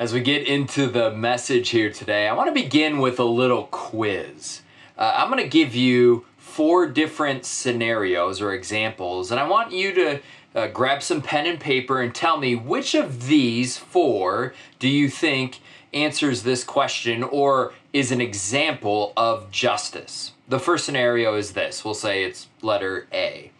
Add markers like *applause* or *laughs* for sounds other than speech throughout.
As we get into the message here today, I want to begin with a little quiz. Uh, I'm going to give you four different scenarios or examples, and I want you to uh, grab some pen and paper and tell me which of these four do you think answers this question or is an example of justice. The first scenario is this we'll say it's letter A.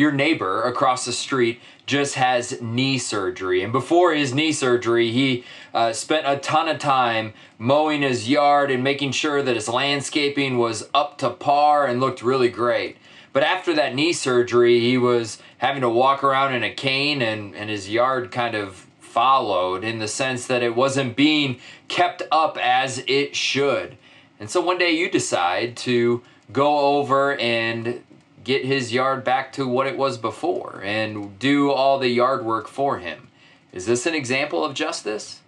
Your neighbor across the street just has knee surgery. And before his knee surgery, he uh, spent a ton of time mowing his yard and making sure that his landscaping was up to par and looked really great. But after that knee surgery, he was having to walk around in a cane and, and his yard kind of followed in the sense that it wasn't being kept up as it should. And so one day you decide to go over and get his yard back to what it was before and do all the yard work for him. Is this an example of justice?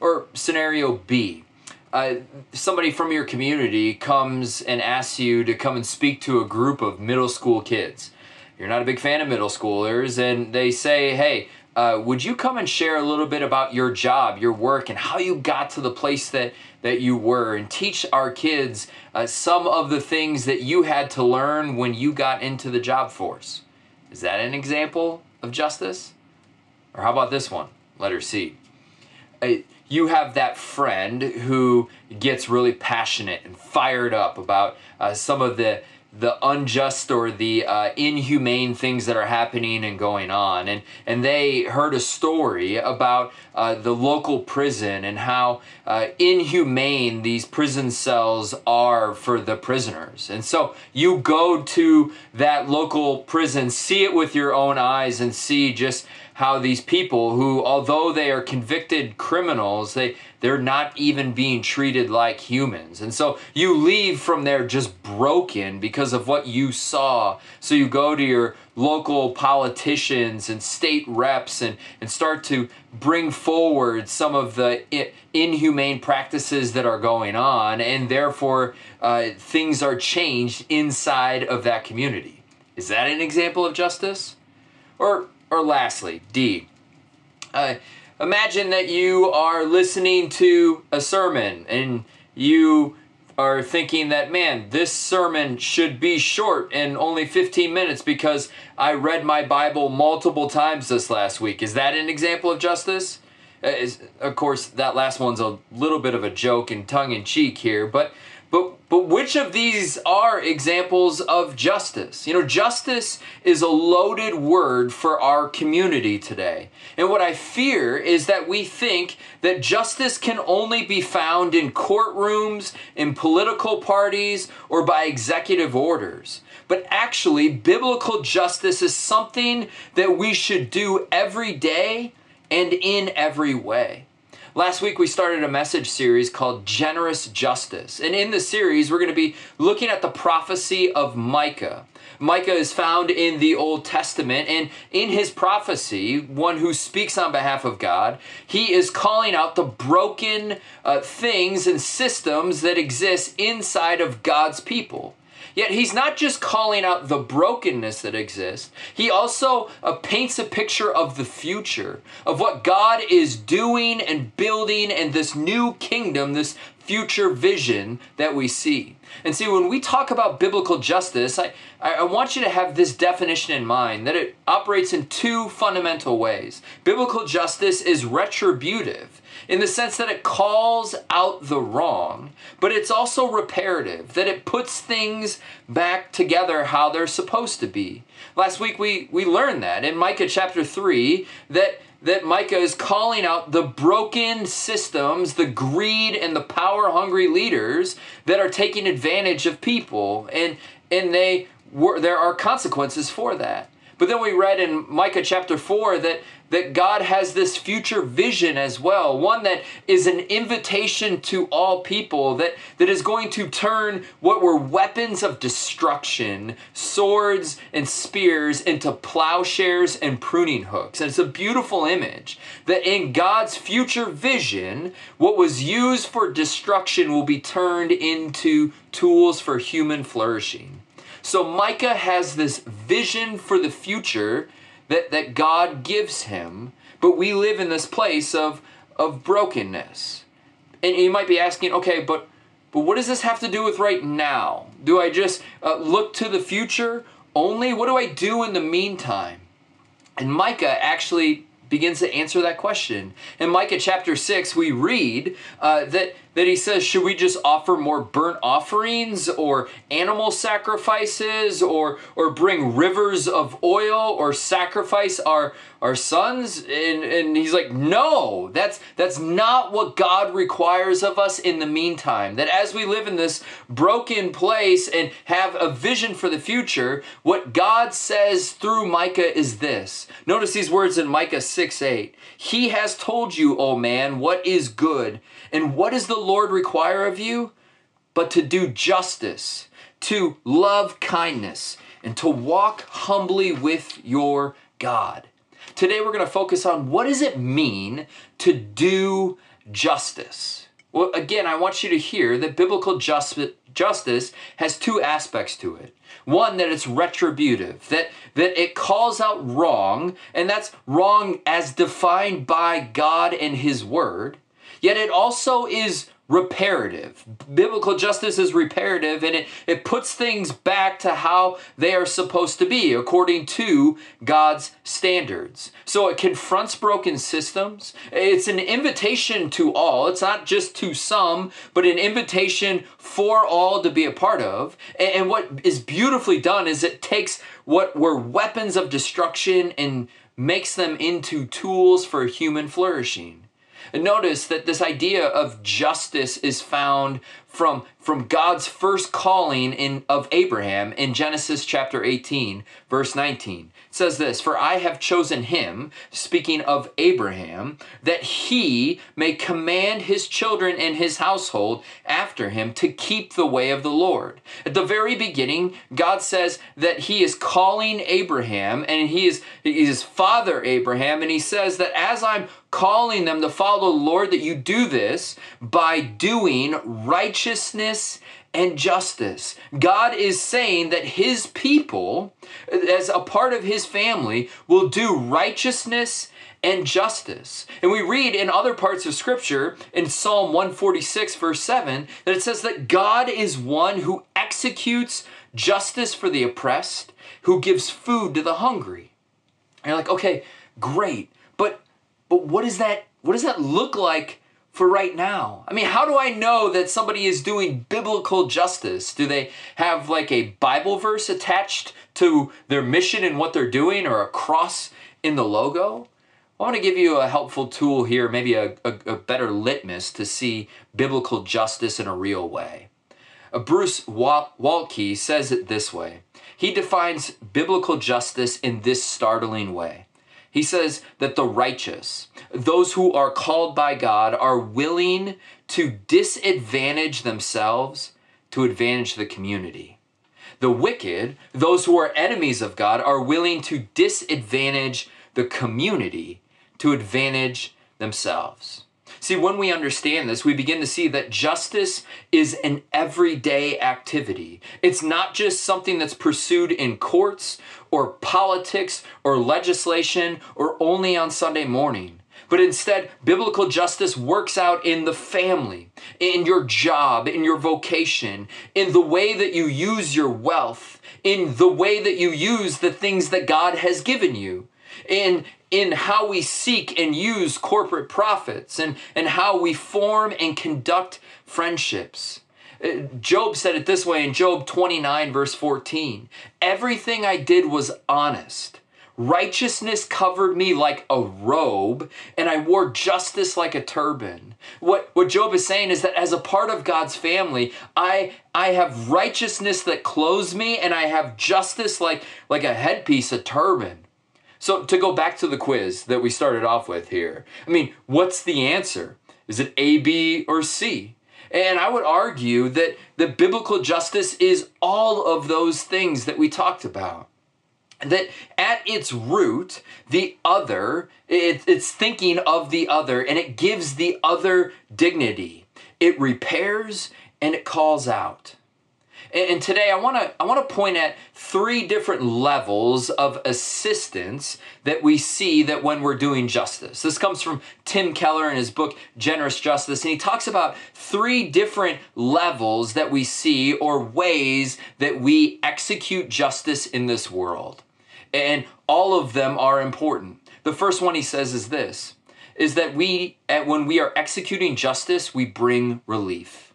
Or scenario B, uh, somebody from your community comes and asks you to come and speak to a group of middle school kids. You're not a big fan of middle schoolers, and they say, hey, uh, would you come and share a little bit about your job, your work, and how you got to the place that, that you were, and teach our kids uh, some of the things that you had to learn when you got into the job force? Is that an example of justice? Or how about this one, letter C? Uh, you have that friend who gets really passionate and fired up about uh, some of the the unjust or the uh, inhumane things that are happening and going on. And, and they heard a story about uh, the local prison and how uh, inhumane these prison cells are for the prisoners. And so you go to that local prison, see it with your own eyes, and see just how these people who although they are convicted criminals they they're not even being treated like humans. And so you leave from there just broken because of what you saw. So you go to your local politicians and state reps and, and start to bring forward some of the inhumane practices that are going on and therefore uh, things are changed inside of that community. Is that an example of justice? Or or lastly, D. Uh, imagine that you are listening to a sermon and you are thinking that, man, this sermon should be short and only 15 minutes because I read my Bible multiple times this last week. Is that an example of justice? Uh, is, of course, that last one's a little bit of a joke and tongue in cheek here, but but, but which of these are examples of justice? You know, justice is a loaded word for our community today. And what I fear is that we think that justice can only be found in courtrooms, in political parties, or by executive orders. But actually, biblical justice is something that we should do every day and in every way. Last week we started a message series called Generous Justice. And in the series, we're going to be looking at the prophecy of Micah. Micah is found in the Old Testament, and in his prophecy, one who speaks on behalf of God, he is calling out the broken uh, things and systems that exist inside of God's people. Yet he's not just calling out the brokenness that exists, he also uh, paints a picture of the future, of what God is doing and building and this new kingdom, this future vision that we see. And see, when we talk about biblical justice, I, I want you to have this definition in mind that it operates in two fundamental ways. Biblical justice is retributive in the sense that it calls out the wrong, but it's also reparative, that it puts things back together how they're supposed to be. Last week we, we learned that in Micah chapter 3 that that Micah is calling out the broken systems, the greed and the power hungry leaders that are taking advantage of people and and they were there are consequences for that. But then we read in Micah chapter 4 that that God has this future vision as well, one that is an invitation to all people, that, that is going to turn what were weapons of destruction, swords and spears, into plowshares and pruning hooks. And it's a beautiful image that in God's future vision, what was used for destruction will be turned into tools for human flourishing. So Micah has this vision for the future that, that God gives him, but we live in this place of, of brokenness. And you might be asking, okay, but but what does this have to do with right now? Do I just uh, look to the future only? What do I do in the meantime? And Micah actually begins to answer that question. In Micah chapter 6, we read uh, that, that he says, Should we just offer more burnt offerings or animal sacrifices or, or bring rivers of oil or sacrifice our, our sons? And, and he's like, No, that's, that's not what God requires of us in the meantime. That as we live in this broken place and have a vision for the future, what God says through Micah is this. Notice these words in Micah 6 6 8. He has told you, O man, what is good. And what is the Lord require of you? But to do justice, to love kindness, and to walk humbly with your God. Today we're going to focus on what does it mean to do justice? Well, again, I want you to hear that biblical justice justice has two aspects to it. One, that it's retributive, that, that it calls out wrong, and that's wrong as defined by God and His Word. Yet it also is reparative. Biblical justice is reparative and it, it puts things back to how they are supposed to be according to God's standards. So it confronts broken systems. It's an invitation to all. It's not just to some, but an invitation for all to be a part of. And, and what is beautifully done is it takes what were weapons of destruction and makes them into tools for human flourishing. And notice that this idea of justice is found from, from God's first calling in, of Abraham in Genesis chapter 18, verse 19. Says this For I have chosen him, speaking of Abraham, that he may command his children and his household after him to keep the way of the Lord. At the very beginning, God says that he is calling Abraham and he is his father Abraham, and he says that as I'm calling them to follow the Lord, that you do this by doing righteousness and justice. God is saying that his people, as a part of his family, will do righteousness and justice. And we read in other parts of scripture in Psalm 146 verse 7 that it says that God is one who executes justice for the oppressed, who gives food to the hungry. And you're like, "Okay, great. But but what does that what does that look like for right now? I mean, how do I know that somebody is doing biblical justice? Do they have like a Bible verse attached to their mission and what they're doing or a cross in the logo? I want to give you a helpful tool here, maybe a, a, a better litmus to see biblical justice in a real way. Uh, Bruce Waltke says it this way. He defines biblical justice in this startling way. He says that the righteous, those who are called by God, are willing to disadvantage themselves to advantage the community. The wicked, those who are enemies of God, are willing to disadvantage the community to advantage themselves. See, when we understand this, we begin to see that justice is an everyday activity. It's not just something that's pursued in courts or politics or legislation or only on Sunday morning. But instead, biblical justice works out in the family, in your job, in your vocation, in the way that you use your wealth, in the way that you use the things that God has given you in in how we seek and use corporate profits and, and how we form and conduct friendships. Uh, Job said it this way in Job 29, verse 14 Everything I did was honest. Righteousness covered me like a robe, and I wore justice like a turban. What, what Job is saying is that as a part of God's family, I, I have righteousness that clothes me, and I have justice like, like a headpiece, a turban. So, to go back to the quiz that we started off with here, I mean, what's the answer? Is it A, B, or C? And I would argue that the biblical justice is all of those things that we talked about. That at its root, the other, it, it's thinking of the other and it gives the other dignity. It repairs and it calls out. And today I want to I want to point at three different levels of assistance that we see that when we're doing justice. This comes from Tim Keller in his book Generous Justice and he talks about three different levels that we see or ways that we execute justice in this world. And all of them are important. The first one he says is this is that we when we are executing justice, we bring relief.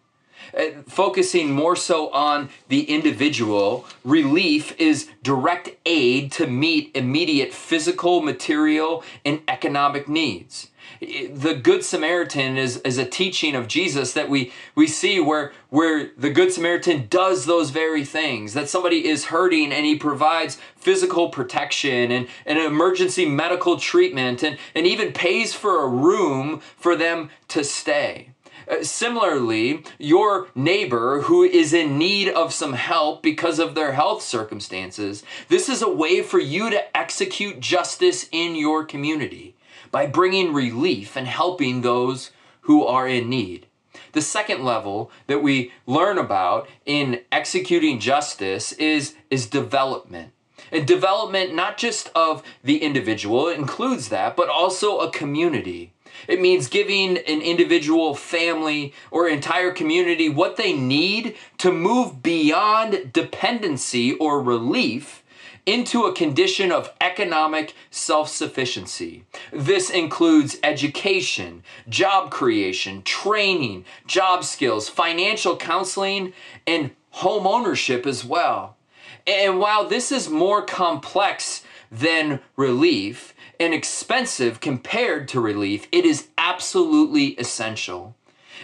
Uh, focusing more so on the individual. Relief is direct aid to meet immediate physical, material, and economic needs. The Good Samaritan is, is a teaching of Jesus that we, we see where, where the Good Samaritan does those very things. That somebody is hurting and he provides physical protection and, and emergency medical treatment and, and even pays for a room for them to stay. Uh, similarly, your neighbor who is in need of some help because of their health circumstances, this is a way for you to execute justice in your community by bringing relief and helping those who are in need. The second level that we learn about in executing justice is, is development. And development not just of the individual, includes that, but also a community. It means giving an individual, family, or entire community what they need to move beyond dependency or relief into a condition of economic self sufficiency. This includes education, job creation, training, job skills, financial counseling, and home ownership as well. And while this is more complex than relief, and expensive compared to relief, it is absolutely essential.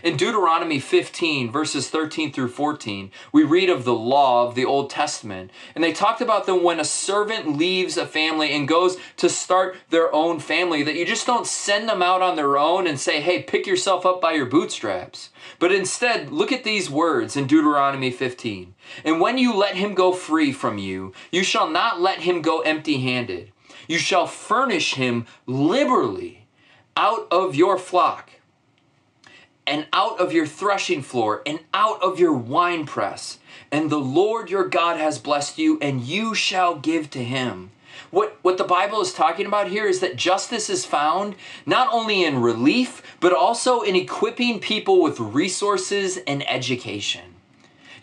In Deuteronomy 15, verses 13 through 14, we read of the law of the Old Testament. And they talked about them when a servant leaves a family and goes to start their own family, that you just don't send them out on their own and say, hey, pick yourself up by your bootstraps. But instead, look at these words in Deuteronomy 15. And when you let him go free from you, you shall not let him go empty handed. You shall furnish him liberally out of your flock and out of your threshing floor and out of your winepress. And the Lord your God has blessed you, and you shall give to him. What, what the Bible is talking about here is that justice is found not only in relief, but also in equipping people with resources and education.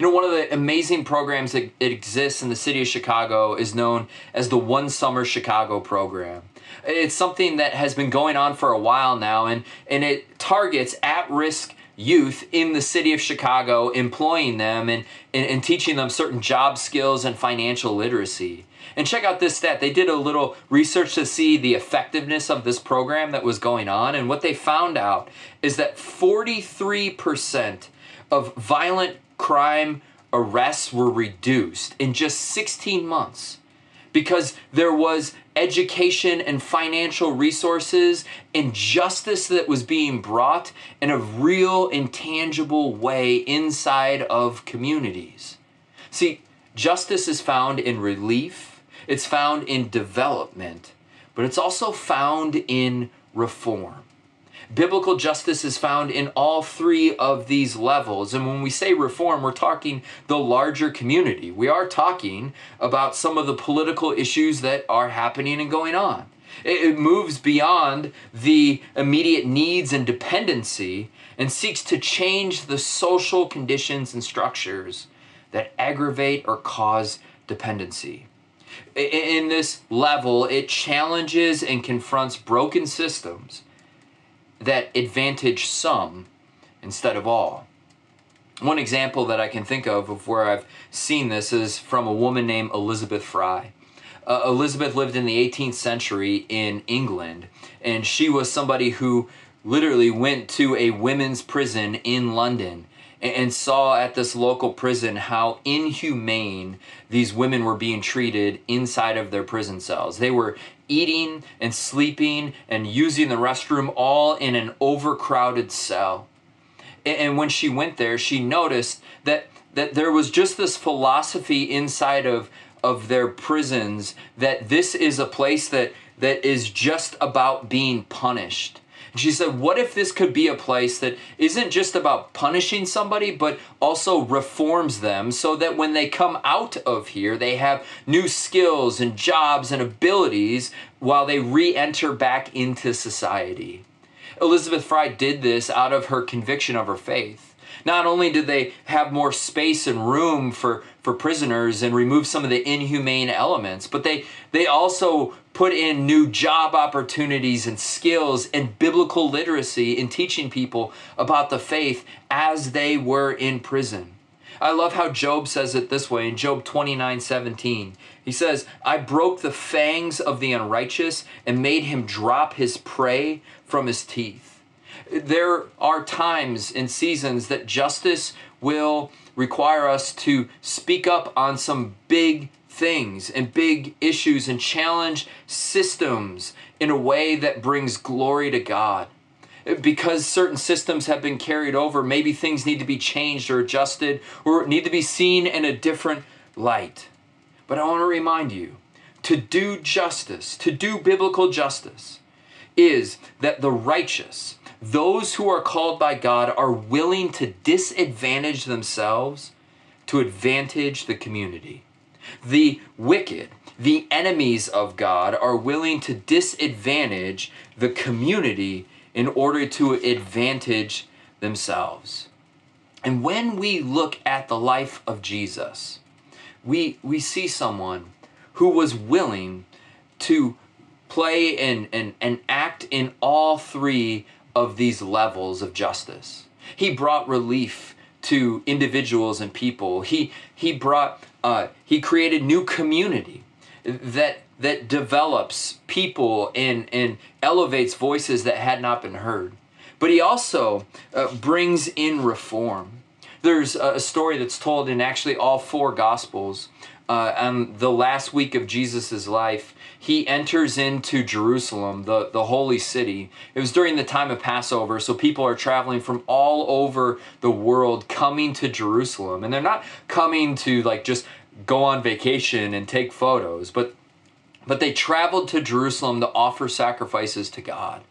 You know, one of the amazing programs that exists in the city of Chicago is known as the One Summer Chicago program. It's something that has been going on for a while now, and, and it targets at risk youth in the city of Chicago, employing them and, and, and, teaching them certain job skills and financial literacy. And check out this stat. They did a little research to see the effectiveness of this program that was going on. And what they found out is that 43% of violent crime arrests were reduced in just 16 months because there was education and financial resources and justice that was being brought in a real intangible way inside of communities. See, justice is found in relief, it's found in development, but it's also found in reform. Biblical justice is found in all three of these levels. And when we say reform, we're talking the larger community. We are talking about some of the political issues that are happening and going on. It moves beyond the immediate needs and dependency and seeks to change the social conditions and structures that aggravate or cause dependency. In this level, it challenges and confronts broken systems that advantage some instead of all. One example that I can think of of where I've seen this is from a woman named Elizabeth Fry. Uh, Elizabeth lived in the 18th century in England, and she was somebody who literally went to a women's prison in London and saw at this local prison how inhumane these women were being treated inside of their prison cells. They were eating and sleeping and using the restroom all in an overcrowded cell. And when she went there, she noticed that that there was just this philosophy inside of of their prisons that this is a place that that is just about being punished And she said, What if this could be a place that isn't just about punishing somebody, but also reforms them so that when they come out of here, they have new skills and jobs and abilities while they re enter back into society? Elizabeth Fry did this out of her conviction of her faith. Not only did they have more space and room for, for prisoners and remove some of the inhumane elements, but they, they also put in new job opportunities and skills and biblical literacy in teaching people about the faith as they were in prison. I love how Job says it this way in Job 29 17. He says, I broke the fangs of the unrighteous and made him drop his prey from his teeth there are times and seasons that justice will require us to speak up on some big things and big issues and challenge systems in a way that brings glory to God. Because certain systems have been carried over, maybe things need to be changed or adjusted or need to be seen in a different light. But I want to remind you to do justice, to do biblical justice, is that the righteous, those who are called by God are willing to disadvantage themselves to advantage the community. The wicked, the enemies of God, are willing to disadvantage the community in order to advantage themselves. And when we look at the life of Jesus, we, we see someone who was willing to play and, and, and act in all three of these levels of justice. He brought relief to individuals and people. He he brought uh, he created new community that that develops people and and elevates voices that had not been heard. But he also uh, brings in reform. There's a story that's told in actually all four gospels uh, on the last week of Jesus' life he enters into Jerusalem, the, the holy city. It was during the time of Passover, so people are traveling from all over the world coming to Jerusalem. And they're not coming to like just go on vacation and take photos, but but they traveled to Jerusalem to offer sacrifices to God.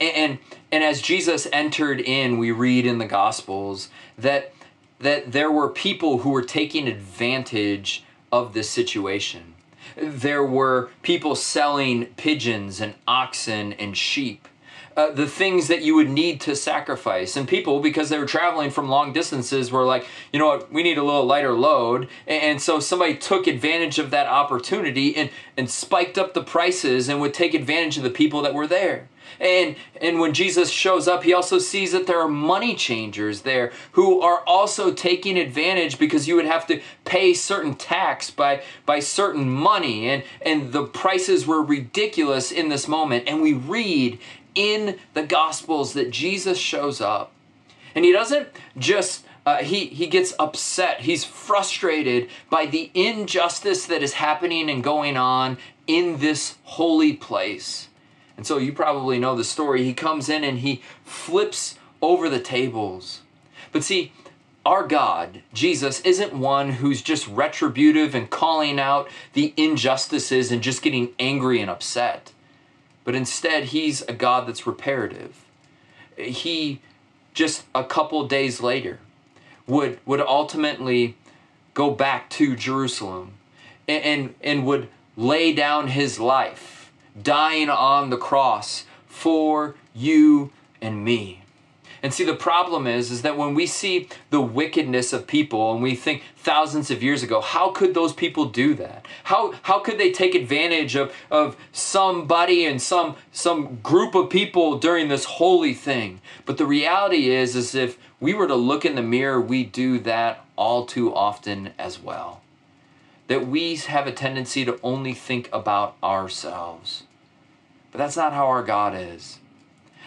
And, and, and as Jesus entered in, we read in the Gospels that that there were people who were taking advantage of this situation there were people selling pigeons and oxen and sheep. Uh, the things that you would need to sacrifice. And people, because they were traveling from long distances, were like, you know what, we need a little lighter load. And, so somebody took advantage of that opportunity and, and spiked up the prices and would take advantage of the people that were there. And, and when Jesus shows up, he also sees that there are money changers there who are also taking advantage because you would have to pay certain tax by, by certain money. And, and the prices were ridiculous in this moment. And we read in the Gospels that Jesus shows up. And he doesn't just uh, he, he gets upset. He's frustrated by the injustice that is happening and going on in this holy place. And so you probably know the story. He comes in and he flips over the tables. But see, our God, Jesus, isn't one who's just retributive and calling out the injustices and just getting angry and upset. But instead, he's a God that's reparative. He, just a couple days later, would, would ultimately go back to Jerusalem and, and, and would lay down his life dying on the cross for you and me. And see, the problem is, is that when we see the wickedness of people and we think thousands of years ago, how could those people do that? How, how could they take advantage of, of somebody and some, some group of people during this holy thing? But the reality is, is if we were to look in the mirror, we do that all too often as well that we have a tendency to only think about ourselves. But that's not how our God is.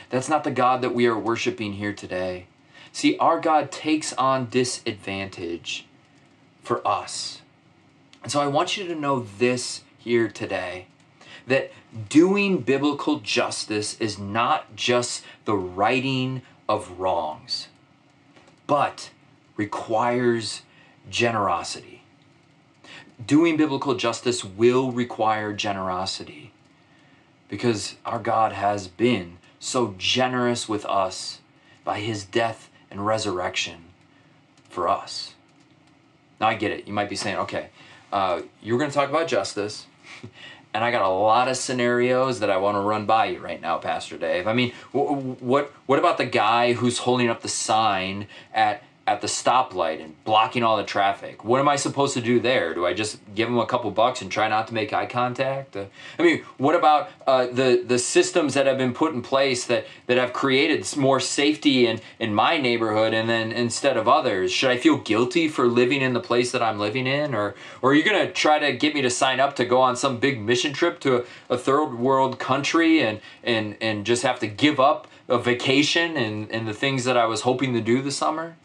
That's not the God that we are worshiping here today. See, our God takes on disadvantage for us. And so I want you to know this here today that doing biblical justice is not just the righting of wrongs, but requires generosity doing biblical justice will require generosity because our God has been so generous with us by his death and resurrection for us. Now I get it. You might be saying, okay, uh, you're going to talk about justice. *laughs* and I got a lot of scenarios that I want to run by you right now, Pastor Dave. I mean, what what what about the guy who's holding up the sign at at the stoplight and blocking all the traffic. What am I supposed to do there? Do I just give them a couple bucks and try not to make eye contact? Uh, I mean, what about uh, the the systems that have been put in place that that have created more safety in in my neighborhood and then instead of others? Should I feel guilty for living in the place that I'm living in, or or are you gonna try to get me to sign up to go on some big mission trip to a, a third world country and and and just have to give up a vacation and and the things that I was hoping to do this summer?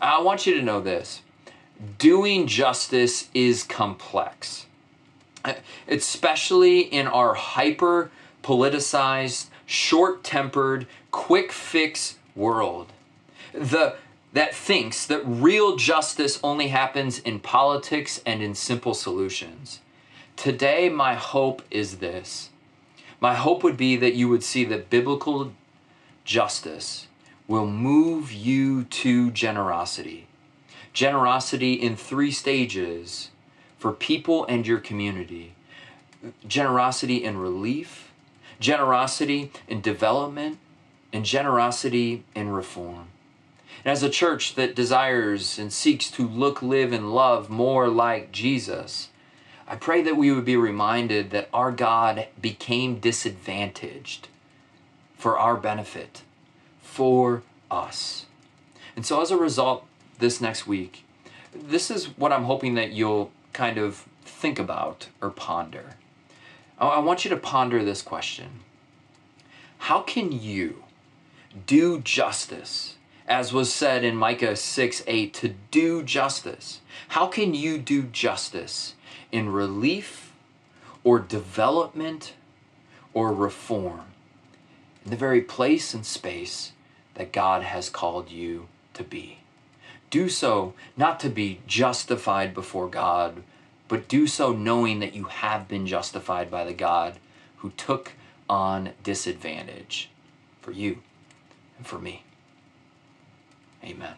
I want you to know this doing justice is complex, especially in our hyper politicized, short tempered, quick fix world. The that thinks that real justice only happens in politics and in simple solutions. Today, my hope is this. My hope would be that you would see that biblical justice will move you to generosity. Generosity in three stages for people and your community generosity in relief, generosity in development, and generosity in reform. And as a church that desires and seeks to look, live, and love more like Jesus, I pray that we would be reminded that our God became disadvantaged for our benefit for us. And so, as a result, this next week, this is what I'm hoping that you'll kind of think about or ponder. I want you to ponder this question How can you do justice, as was said in Micah 6 8, to do justice? How can you do justice in relief or development or reform? In the very place and space that God has called you to be. Do so not to be justified before God, but do so knowing that you have been justified by the God who took on disadvantage for you and for me. Amen.